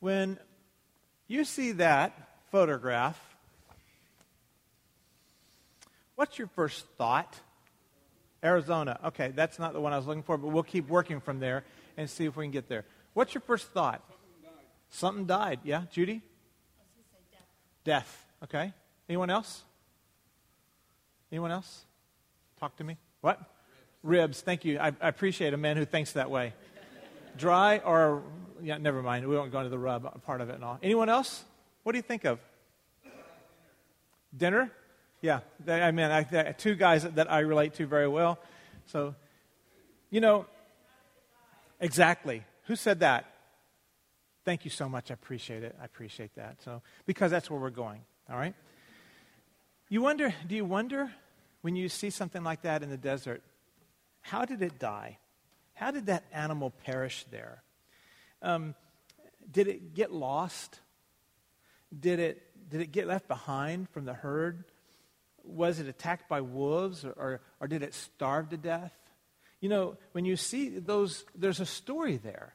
When you see that photograph, what's your first thought? Arizona. Okay, that's not the one I was looking for, but we'll keep working from there and see if we can get there. What's your first thought? Something died. Something died. Yeah, Judy? death. Death. Okay. Anyone else? Anyone else? Talk to me. What? Ribs. Thank you. I, I appreciate a man who thinks that way. Dry or, yeah, never mind. We won't go into the rub part of it and all. Anyone else? What do you think of? Dinner? Yeah. They, I mean, I, I, two guys that I relate to very well. So, you know, exactly. Who said that? Thank you so much. I appreciate it. I appreciate that. So, because that's where we're going. All right? You wonder, do you wonder when you see something like that in the desert, how did it die? How did that animal perish there? Um, did it get lost? Did it, did it get left behind from the herd? Was it attacked by wolves or, or, or did it starve to death? You know, when you see those, there's a story there,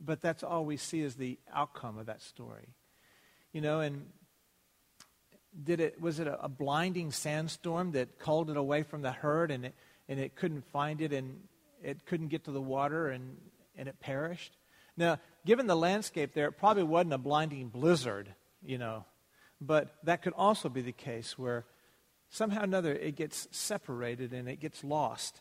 but that's all we see is the outcome of that story. You know, and did it, was it a, a blinding sandstorm that called it away from the herd and it, and it couldn't find it and it couldn't get to the water and, and it perished? Now, given the landscape there, it probably wasn't a blinding blizzard, you know, but that could also be the case where somehow or another it gets separated and it gets lost.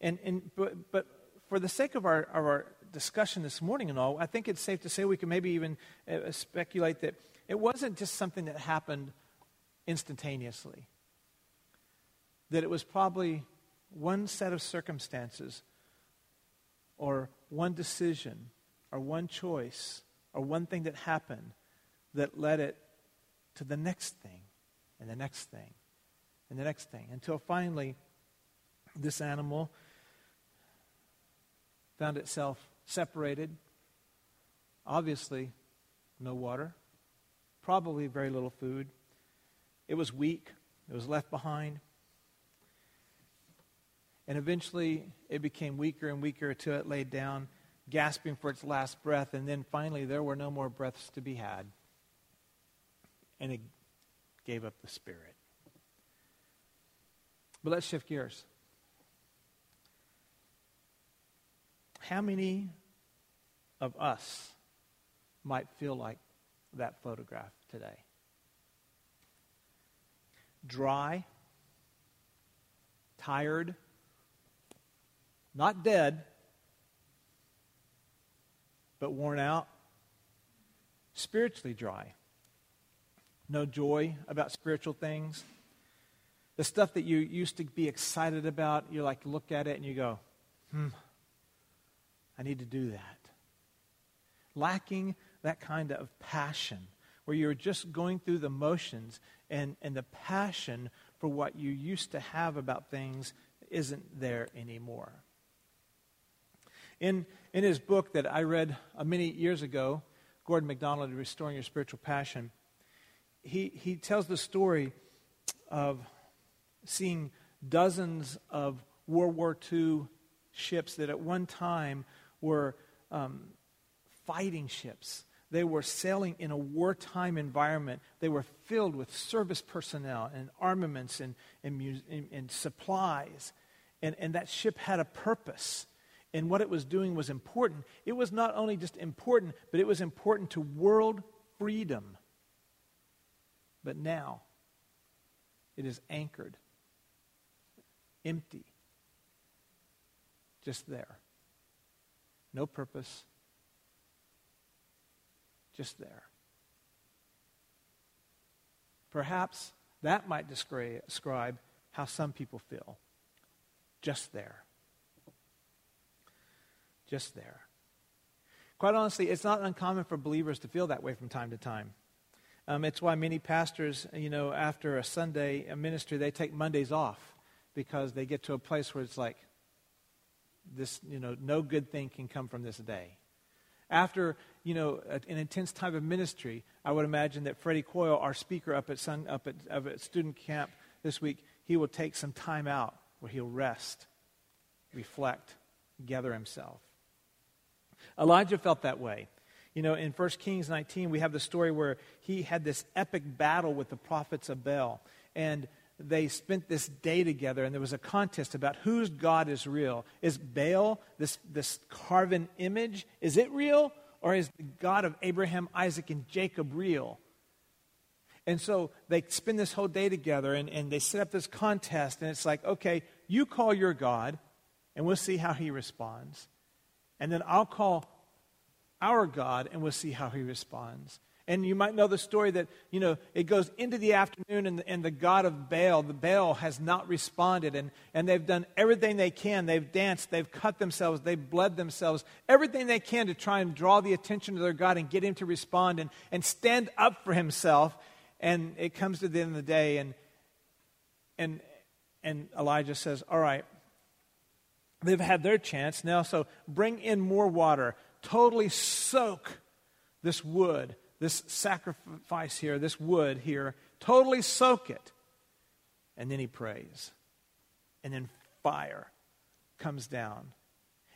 And, and, but, but for the sake of our, of our discussion this morning and all, I think it's safe to say we can maybe even uh, speculate that it wasn't just something that happened instantaneously. That it was probably one set of circumstances or one decision or one choice or one thing that happened that led it to the next thing and the next thing and the next thing until finally this animal found itself separated. Obviously, no water, probably very little food. It was weak, it was left behind. And eventually, it became weaker and weaker until it laid down, gasping for its last breath. And then finally, there were no more breaths to be had. And it gave up the spirit. But let's shift gears. How many of us might feel like that photograph today? Dry, tired, not dead, but worn out, spiritually dry. No joy about spiritual things. The stuff that you used to be excited about, you like look at it and you go, hmm, I need to do that. Lacking that kind of passion where you're just going through the motions and, and the passion for what you used to have about things isn't there anymore. In, in his book that I read uh, many years ago, Gordon MacDonald, Restoring Your Spiritual Passion, he, he tells the story of seeing dozens of World War II ships that at one time were um, fighting ships. They were sailing in a wartime environment. They were filled with service personnel and armaments and, and, and, and supplies. And, and that ship had a purpose. And what it was doing was important. It was not only just important, but it was important to world freedom. But now, it is anchored, empty, just there no purpose, just there. Perhaps that might describe how some people feel. Just there. Just there. Quite honestly, it's not uncommon for believers to feel that way from time to time. Um, it's why many pastors, you know, after a Sunday a ministry, they take Mondays off because they get to a place where it's like, this, you know, no good thing can come from this day. After, you know, an intense time of ministry, I would imagine that Freddie Coyle, our speaker up at, Sun, up at, up at student camp this week, he will take some time out where he'll rest, reflect, gather himself. Elijah felt that way. You know, in 1 Kings 19, we have the story where he had this epic battle with the prophets of Baal. And they spent this day together, and there was a contest about whose God is real. Is Baal, this, this carven image, is it real? Or is the God of Abraham, Isaac, and Jacob real? And so they spend this whole day together and, and they set up this contest. And it's like, okay, you call your God, and we'll see how he responds. And then I'll call our God, and we'll see how he responds. And you might know the story that, you know, it goes into the afternoon and the, and the God of Baal, the Baal has not responded. And, and they've done everything they can. They've danced, they've cut themselves, they've bled themselves, everything they can to try and draw the attention of their God and get him to respond and, and stand up for himself. And it comes to the end of the day, and, and, and Elijah says, All right, they've had their chance now, so bring in more water. Totally soak this wood this sacrifice here, this wood here, totally soak it. And then he prays. And then fire comes down.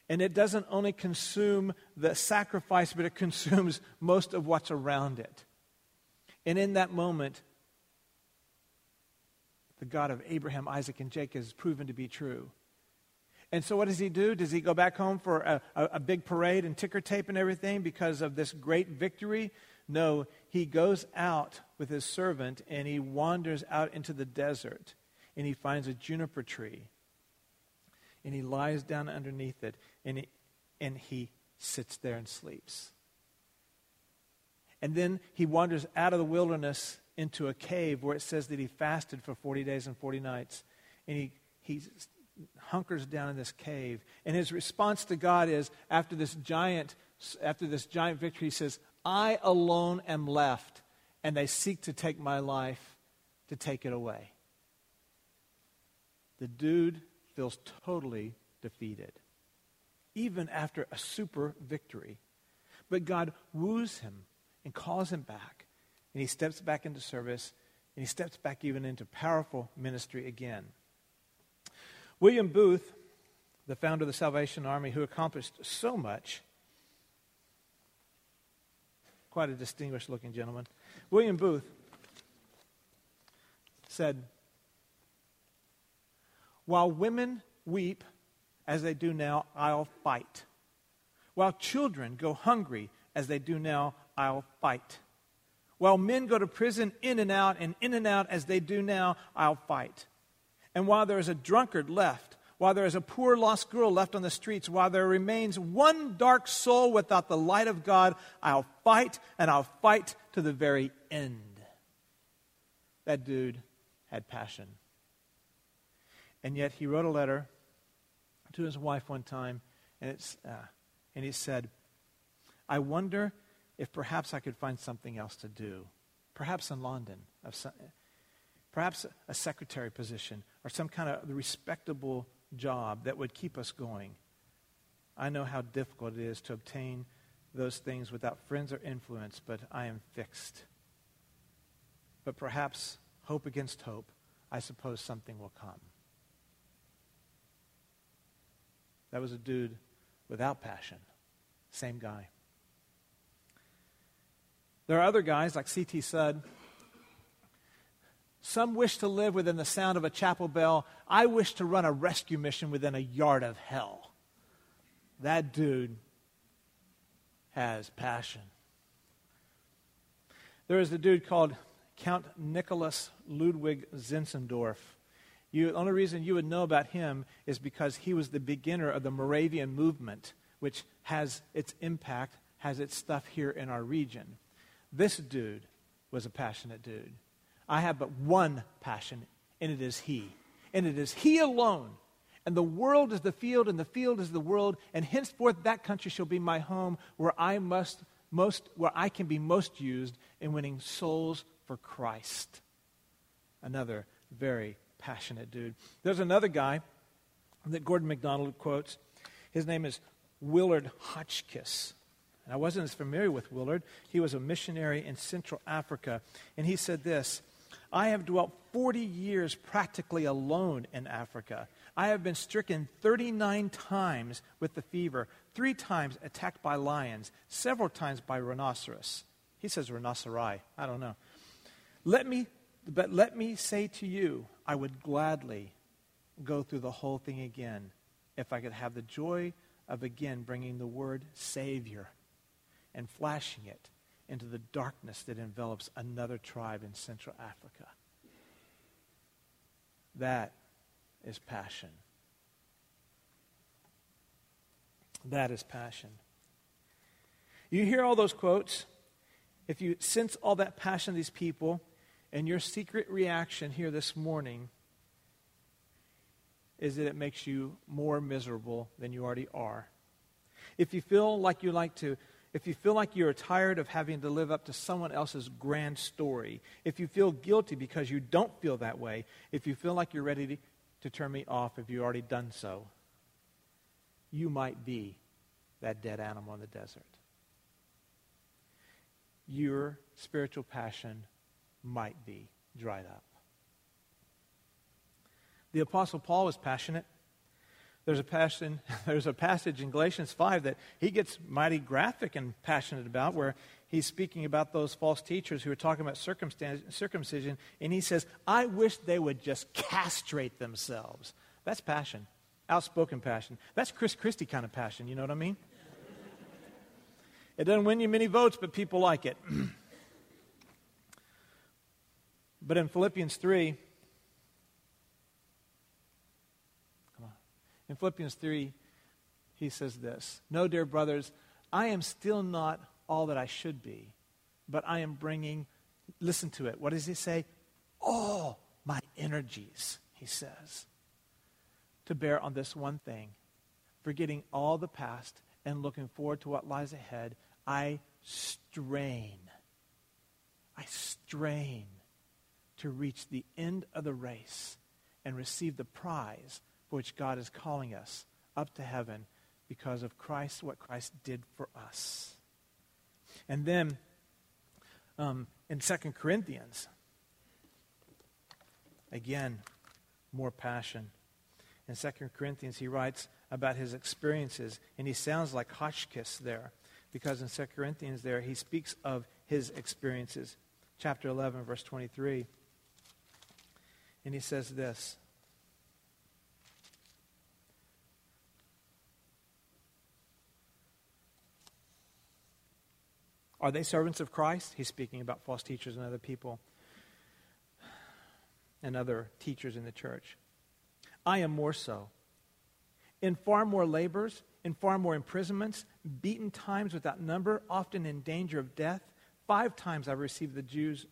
And it doesn't only consume the sacrifice, but it consumes most of what's around it. And in that moment, the God of Abraham, Isaac, and Jacob is proven to be true. And so, what does he do? Does he go back home for a, a, a, big parade and ticker tape and everything because of this great victory? No, he goes out with his servant and he wanders out into the desert and he finds a juniper tree and he lies down underneath it and he, and he sits there and sleeps. And then he wanders out of the wilderness into a cave where it says that he fasted for 40 days and 40 nights. And he, he hunkers down in this cave. And his response to God is after this giant, after this giant victory, he says, I alone am left, and they seek to take my life to take it away. The dude feels totally defeated, even after a super victory. But God woos him and calls him back, and he steps back into service, and he steps back even into powerful ministry again. William Booth, the founder of the Salvation Army, who accomplished so much, quite a distinguished looking gentleman. William Booth said, While women weep as they do now, I'll fight. While children go hungry as they do now, I'll fight. While men go to prison in and out and in and out as they do now, I'll fight. And while there is a drunkard left while there is a poor lost girl left on the streets, while there remains one dark soul without the light of God, I'll fight and I'll fight to the very end. That dude had passion. And yet he wrote a letter to his wife one time, and, it's, uh, and he said, I wonder if perhaps I could find something else to do, perhaps in London, perhaps a secretary position or some kind of respectable job that would keep us going. I know how difficult it is to obtain those things without friends or influence, but I am fixed. But perhaps hope against hope, I suppose something will come. That was a dude without passion. Same guy. There are other guys like C.T. Studd some wish to live within the sound of a chapel bell. I wish to run a rescue mission within a yard of hell. That dude has passion. There is a dude called Count Nicholas Ludwig Zinzendorf. You, the only reason you would know about him is because he was the beginner of the Moravian movement, which has its impact, has its stuff here in our region. This dude was a passionate dude. I have but one passion, and it is He. And it is He alone. And the world is the field, and the field is the world, and henceforth that country shall be my home, where I must most where I can be most used in winning souls for Christ. Another very passionate dude. There's another guy that Gordon MacDonald quotes. His name is Willard Hotchkiss. And I wasn't as familiar with Willard. He was a missionary in Central Africa. And he said this I have dwelt 40 years practically alone in Africa. I have been stricken 39 times with the fever. three times attacked by lions, several times by rhinoceros. He says rhinoceri. I don't know. Let me, but let me say to you, I would gladly go through the whole thing again if I could have the joy of again bringing the word Savior and flashing it into the darkness that envelops another tribe in Central Africa. That is passion. That is passion. You hear all those quotes. If you sense all that passion of these people, and your secret reaction here this morning is that it makes you more miserable than you already are. If you feel like you like to, if you feel like you're tired of having to live up to someone else's grand story, if you feel guilty because you don't feel that way, if you feel like you're ready to, to turn me off if you've already done so, you might be that dead animal in the desert. Your spiritual passion might be dried up. The Apostle Paul was passionate. There's a, passion, there's a passage in Galatians 5 that he gets mighty graphic and passionate about where he's speaking about those false teachers who are talking about circumcision, and he says, I wish they would just castrate themselves. That's passion, outspoken passion. That's Chris Christie kind of passion, you know what I mean? It doesn't win you many votes, but people like it. but in Philippians 3, In Philippians 3, he says this No, dear brothers, I am still not all that I should be, but I am bringing, listen to it. What does he say? All my energies, he says, to bear on this one thing, forgetting all the past and looking forward to what lies ahead. I strain, I strain to reach the end of the race and receive the prize for which God is calling us up to heaven because of Christ, what Christ did for us. And then um, in 2 Corinthians, again, more passion. In 2 Corinthians, he writes about his experiences, and he sounds like Hotchkiss there, because in 2 Corinthians, there, he speaks of his experiences. Chapter 11, verse 23. And he says this Are they servants of Christ? He's speaking about false teachers and other people and other teachers in the church. I am more so. In far more labors, in far more imprisonments, beaten times without number, often in danger of death. Five times I received the Jews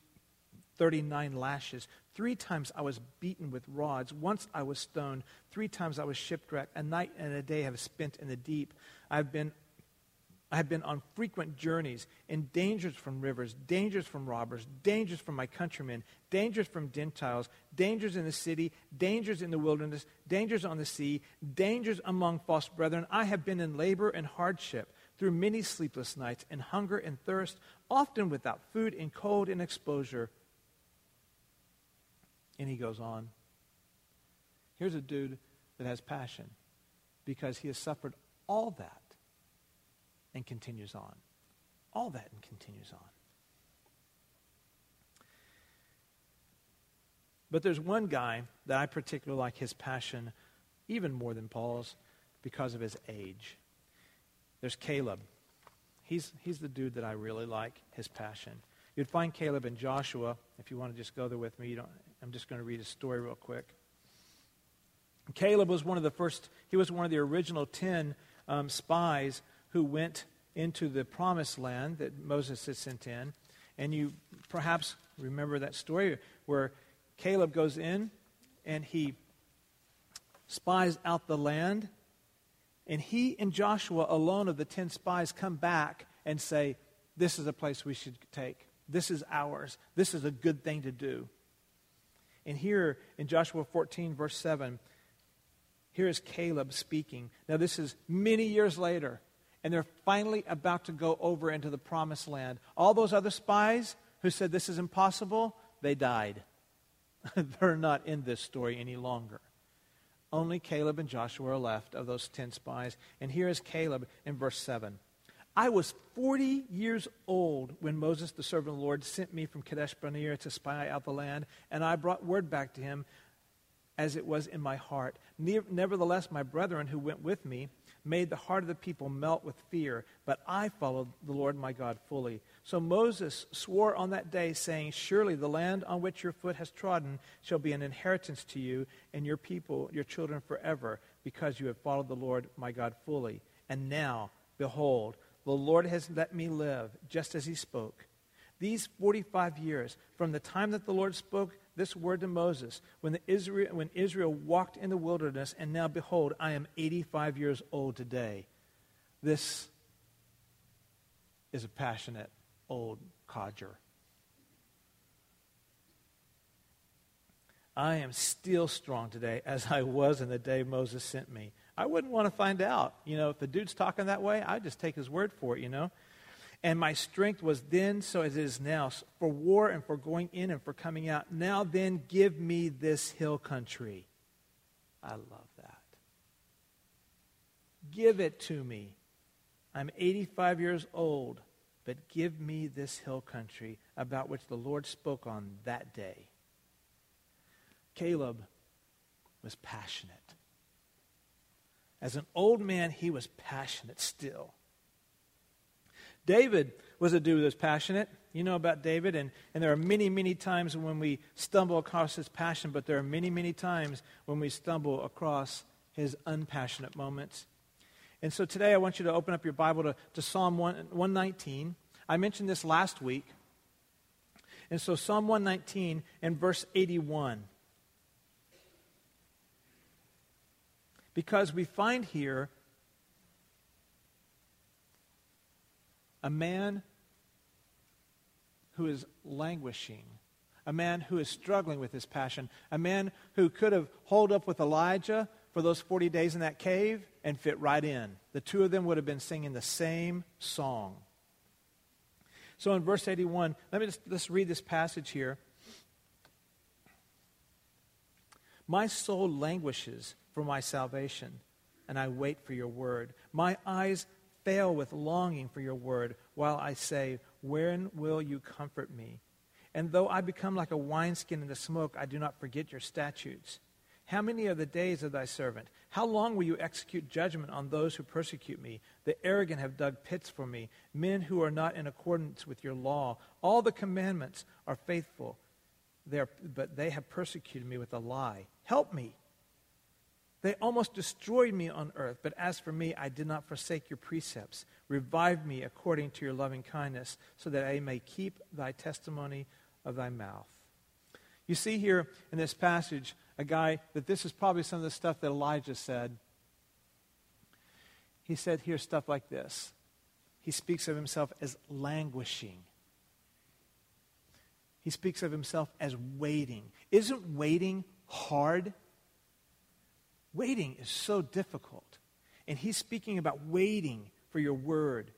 39 lashes. Three times I was beaten with rods. Once I was stoned. Three times I was shipwrecked. A night and a day have spent in the deep. I've been I have been on frequent journeys in dangers from rivers, dangers from robbers, dangers from my countrymen, dangers from Gentiles, dangers in the city, dangers in the wilderness, dangers on the sea, dangers among false brethren. I have been in labor and hardship through many sleepless nights, in hunger and thirst, often without food, in cold and exposure. And he goes on. Here's a dude that has passion because he has suffered all that and continues on. All that and continues on. But there's one guy that I particularly like his passion even more than Paul's because of his age. There's Caleb. He's, he's the dude that I really like, his passion. You'd find Caleb in Joshua, if you want to just go there with me. I'm just going to read his story real quick. Caleb was one of the first, he was one of the original 10 um, spies who went into the promised land that Moses had sent in. And you perhaps remember that story where Caleb goes in and he spies out the land. And he and Joshua, alone of the 10 spies, come back and say, This is a place we should take. This is ours. This is a good thing to do. And here in Joshua 14, verse 7, here is Caleb speaking. Now, this is many years later and they're finally about to go over into the promised land. All those other spies who said this is impossible, they died. they're not in this story any longer. Only Caleb and Joshua are left of those 10 spies. And here is Caleb in verse 7. I was 40 years old when Moses, the servant of the Lord, sent me from Kadesh Barnea to spy out the land, and I brought word back to him as it was in my heart. Nevertheless, my brethren who went with me made the heart of the people melt with fear, but I followed the Lord my God fully. So Moses swore on that day, saying, Surely the land on which your foot has trodden shall be an inheritance to you and your people, your children forever, because you have followed the Lord my God fully. And now, behold, the Lord has let me live, just as he spoke. These 45 years, from the time that the Lord spoke this word to Moses when, the Israel, when Israel walked in the wilderness, and now behold, I am 85 years old today. This is a passionate old codger. I am still strong today as I was in the day Moses sent me. I wouldn't want to find out. You know, if the dude's talking that way, I'd just take his word for it, you know. And my strength was then so as it is now, for war and for going in and for coming out. Now then, give me this hill country. I love that. Give it to me. I'm 85 years old, but give me this hill country about which the Lord spoke on that day. Caleb was passionate. As an old man, he was passionate still. David was a dude that was passionate. You know about David, and, and there are many, many times when we stumble across his passion, but there are many, many times when we stumble across his unpassionate moments. And so today I want you to open up your Bible to, to Psalm 1, 119. I mentioned this last week. And so Psalm 119 and verse 81. Because we find here a man who is languishing, a man who is struggling with his passion, a man who could have holed up with Elijah for those 40 days in that cave and fit right in. The two of them would have been singing the same song. So in verse 81, let me just let's read this passage here. My soul languishes for my salvation, and I wait for your word. My eyes fail with longing for your word while I say, When will you comfort me? And though I become like a wineskin in the smoke, I do not forget your statutes. How many are the days of thy servant? How long will you execute judgment on those who persecute me? The arrogant have dug pits for me, men who are not in accordance with your law. All the commandments are faithful, they are, but they have persecuted me with a lie. Help me. They almost destroyed me on earth, but as for me, I did not forsake your precepts. Revive me according to your loving kindness, so that I may keep thy testimony of thy mouth. You see here in this passage a guy that this is probably some of the stuff that Elijah said. He said here stuff like this. He speaks of himself as languishing. He speaks of himself as waiting. Isn't waiting hard? Waiting is so difficult. And he's speaking about waiting for your word.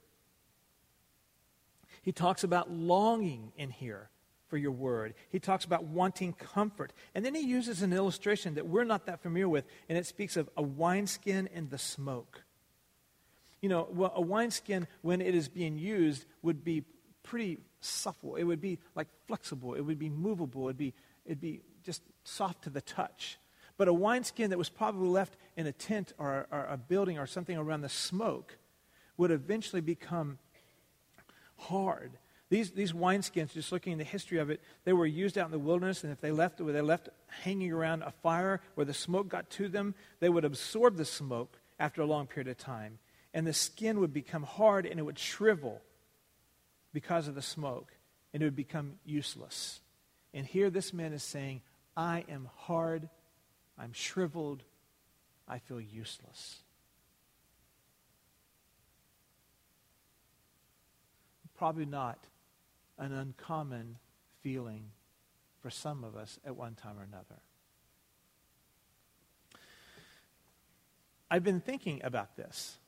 He talks about longing in here for your word. He talks about wanting comfort. And then he uses an illustration that we're not that familiar with, and it speaks of a wineskin and the smoke. You know, well, a wineskin, when it is being used, would be pretty supple. It would be like flexible. It would be movable. It'd be, it'd be just soft to the touch. But a wineskin that was probably left in a tent or, or a building or something around the smoke would eventually become hard. These, these wineskins, just looking in the history of it, they were used out in the wilderness, and if they left, they left hanging around a fire where the smoke got to them, they would absorb the smoke after a long period of time. And the skin would become hard and it would shrivel because of the smoke, and it would become useless. And here this man is saying, I am hard I'm shriveled. I feel useless. Probably not an uncommon feeling for some of us at one time or another. I've been thinking about this.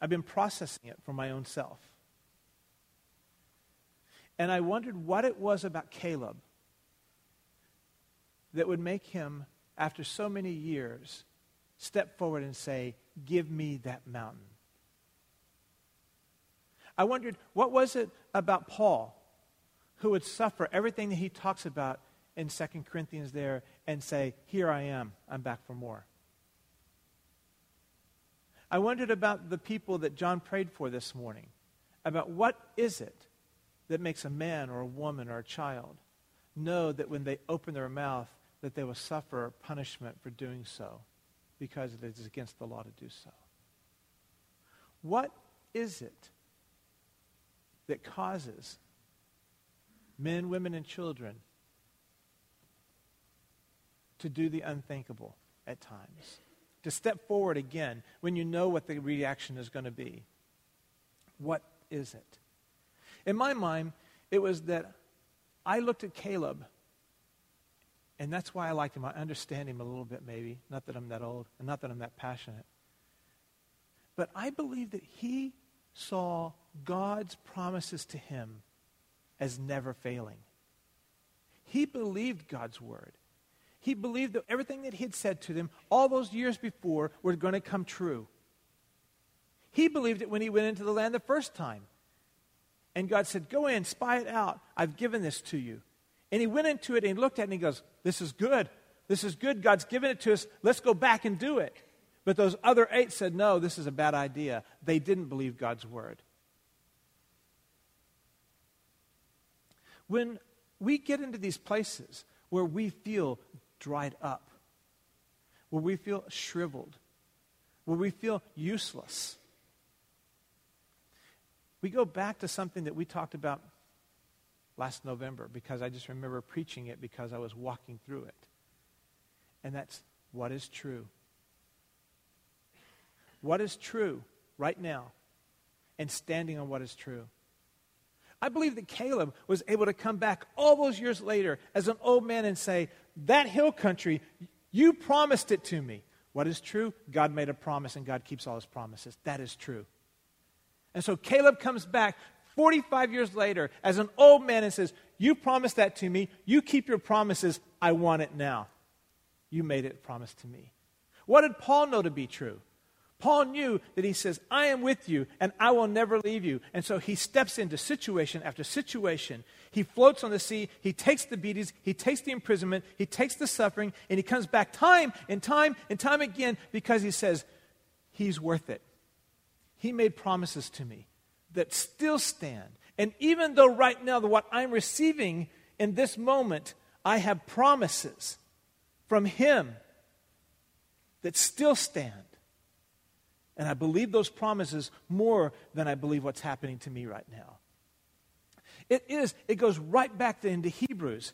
I've been processing it for my own self. And I wondered what it was about Caleb that would make him after so many years, step forward and say, Give me that mountain. I wondered, what was it about Paul who would suffer everything that he talks about in 2 Corinthians there and say, Here I am, I'm back for more? I wondered about the people that John prayed for this morning, about what is it that makes a man or a woman or a child know that when they open their mouth that they will suffer punishment for doing so because it is against the law to do so. What is it that causes men, women, and children to do the unthinkable at times? To step forward again when you know what the reaction is going to be? What is it? In my mind, it was that I looked at Caleb and that's why I liked him. I understand him a little bit, maybe. Not that I'm that old, and not that I'm that passionate. But I believe that he saw God's promises to him as never failing. He believed God's word. He believed that everything that he had said to them all those years before were going to come true. He believed it when he went into the land the first time. And God said, Go in, spy it out. I've given this to you. And he went into it and he looked at it and he goes, This is good. This is good. God's given it to us. Let's go back and do it. But those other eight said, No, this is a bad idea. They didn't believe God's word. When we get into these places where we feel dried up, where we feel shriveled, where we feel useless, we go back to something that we talked about last November because I just remember preaching it because I was walking through it. And that's what is true. What is true right now and standing on what is true. I believe that Caleb was able to come back all those years later as an old man and say, That hill country, you promised it to me. What is true? God made a promise and God keeps all his promises. That is true. And so Caleb comes back 45 years later as an old man and says, You promised that to me. You keep your promises. I want it now. You made it promise to me. What did Paul know to be true? Paul knew that he says, I am with you and I will never leave you. And so he steps into situation after situation. He floats on the sea. He takes the beatings. He takes the imprisonment. He takes the suffering. And he comes back time and time and time again because he says, He's worth it. He made promises to me that still stand. And even though right now, what I'm receiving in this moment, I have promises from Him that still stand. And I believe those promises more than I believe what's happening to me right now. It is, it goes right back into Hebrews,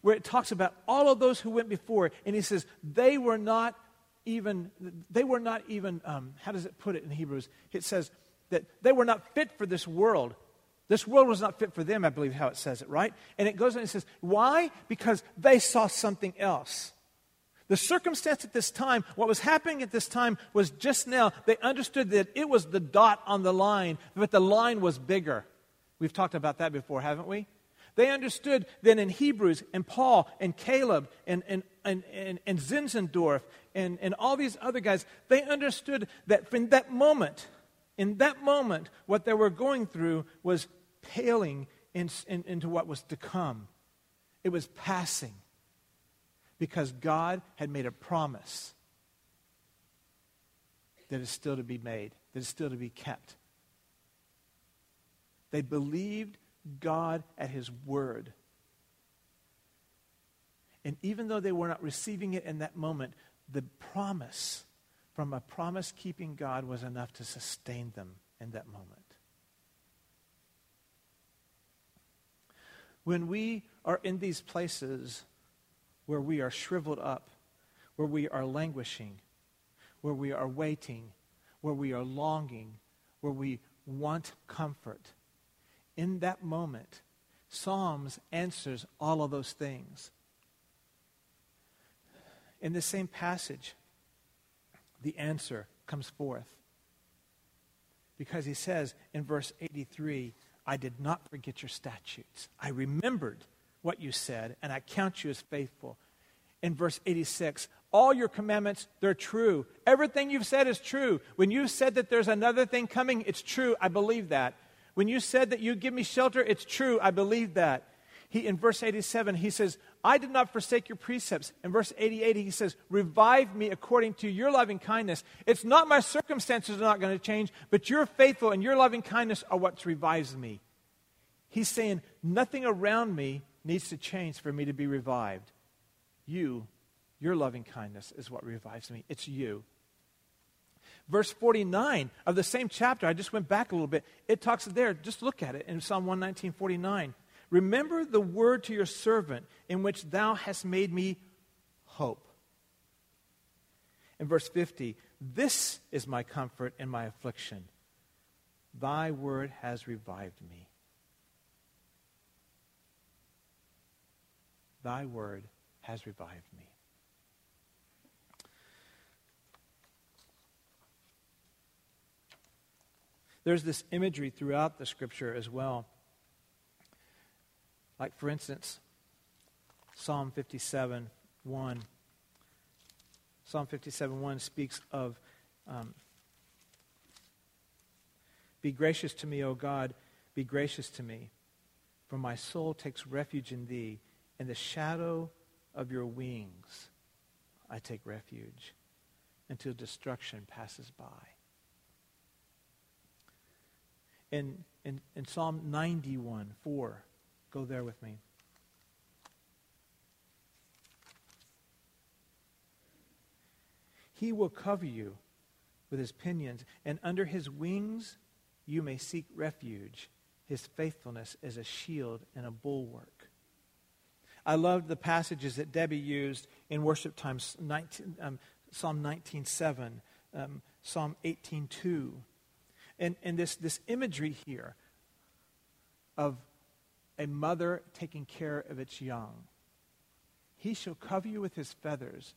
where it talks about all of those who went before, and he says, they were not even, they were not even, um, how does it put it in Hebrews? It says, that they were not fit for this world. This world was not fit for them, I believe how it says it, right? And it goes on and says, why? Because they saw something else. The circumstance at this time, what was happening at this time was just now, they understood that it was the dot on the line, but the line was bigger. We've talked about that before, haven't we? They understood then in Hebrews and Paul and Caleb and, and, and, and, and Zinzendorf and, and all these other guys, they understood that from that moment, in that moment, what they were going through was paling in, in, into what was to come. It was passing because God had made a promise that is still to be made, that is still to be kept. They believed God at His word. And even though they were not receiving it in that moment, the promise from a promise keeping God was enough to sustain them in that moment. When we are in these places where we are shriveled up, where we are languishing, where we are waiting, where we are longing, where we want comfort, in that moment, Psalms answers all of those things. In the same passage, the answer comes forth. Because he says in verse 83, I did not forget your statutes. I remembered what you said, and I count you as faithful. in verse 86 all your commandments, they're true. Everything you've said is true. When you said that there's another thing coming, it's true. I believe that. When you said that you give me shelter, it's true. I believe that. He, in verse 87, he says, I did not forsake your precepts. In verse 88, he says, Revive me according to your loving kindness. It's not my circumstances are not going to change, but your faithful and your loving kindness are what revives me. He's saying, Nothing around me needs to change for me to be revived. You your loving kindness is what revives me. It's you. Verse 49 of the same chapter, I just went back a little bit. It talks there, just look at it in Psalm 119, 49. Remember the word to your servant in which thou hast made me hope. In verse 50, this is my comfort in my affliction. Thy word has revived me. Thy word has revived me. There's this imagery throughout the scripture as well. Like, for instance, Psalm 57 1. Psalm 57 1 speaks of um, Be gracious to me, O God, be gracious to me, for my soul takes refuge in thee. In the shadow of your wings I take refuge until destruction passes by in, in, in Psalm 91 4. Go there with me. He will cover you with his pinions, and under his wings you may seek refuge. His faithfulness is a shield and a bulwark. I loved the passages that Debbie used in worship times, 19, um, Psalm 19.7, um, Psalm 18.2, and, and this, this imagery here of a mother taking care of its young. He shall cover you with his feathers,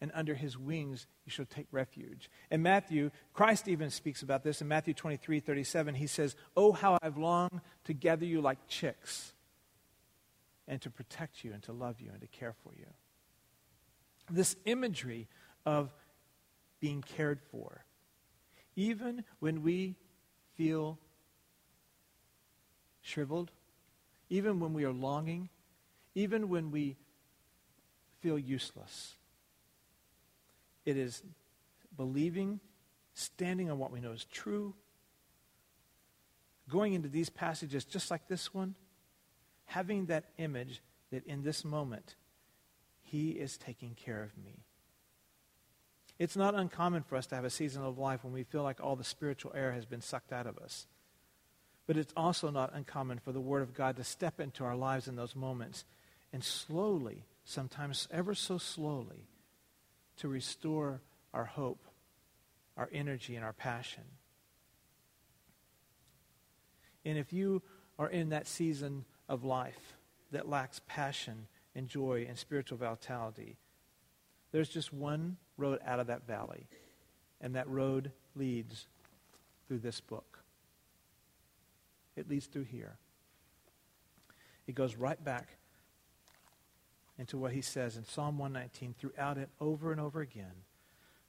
and under his wings you shall take refuge. In Matthew, Christ even speaks about this. In Matthew 23 37, he says, Oh, how I've longed to gather you like chicks, and to protect you, and to love you, and to care for you. This imagery of being cared for even when we feel shriveled, even when we are longing, even when we feel useless. It is believing, standing on what we know is true, going into these passages just like this one, having that image that in this moment, He is taking care of me. It's not uncommon for us to have a season of life when we feel like all the spiritual air has been sucked out of us. But it's also not uncommon for the Word of God to step into our lives in those moments and slowly, sometimes ever so slowly, to restore our hope, our energy, and our passion. And if you are in that season of life that lacks passion and joy and spiritual vitality, there's just one road out of that valley. And that road leads through this book. It leads through here. It goes right back into what he says in Psalm 119 throughout it over and over again.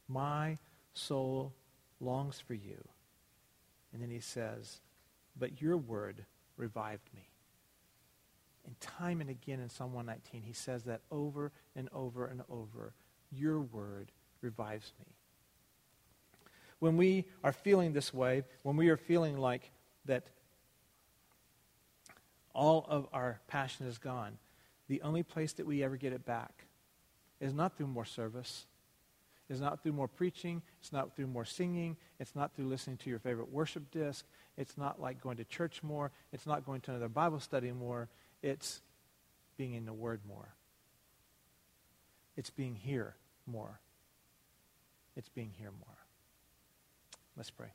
My soul longs for you. And then he says, But your word revived me. And time and again in Psalm 119, he says that over and over and over. Your word revives me. When we are feeling this way, when we are feeling like that all of our passion is gone, the only place that we ever get it back is not through more service, is not through more preaching, it's not through more singing, it's not through listening to your favorite worship disc, it's not like going to church more, it's not going to another Bible study more, it's being in the Word more. It's being here more. It's being here more. Let's pray.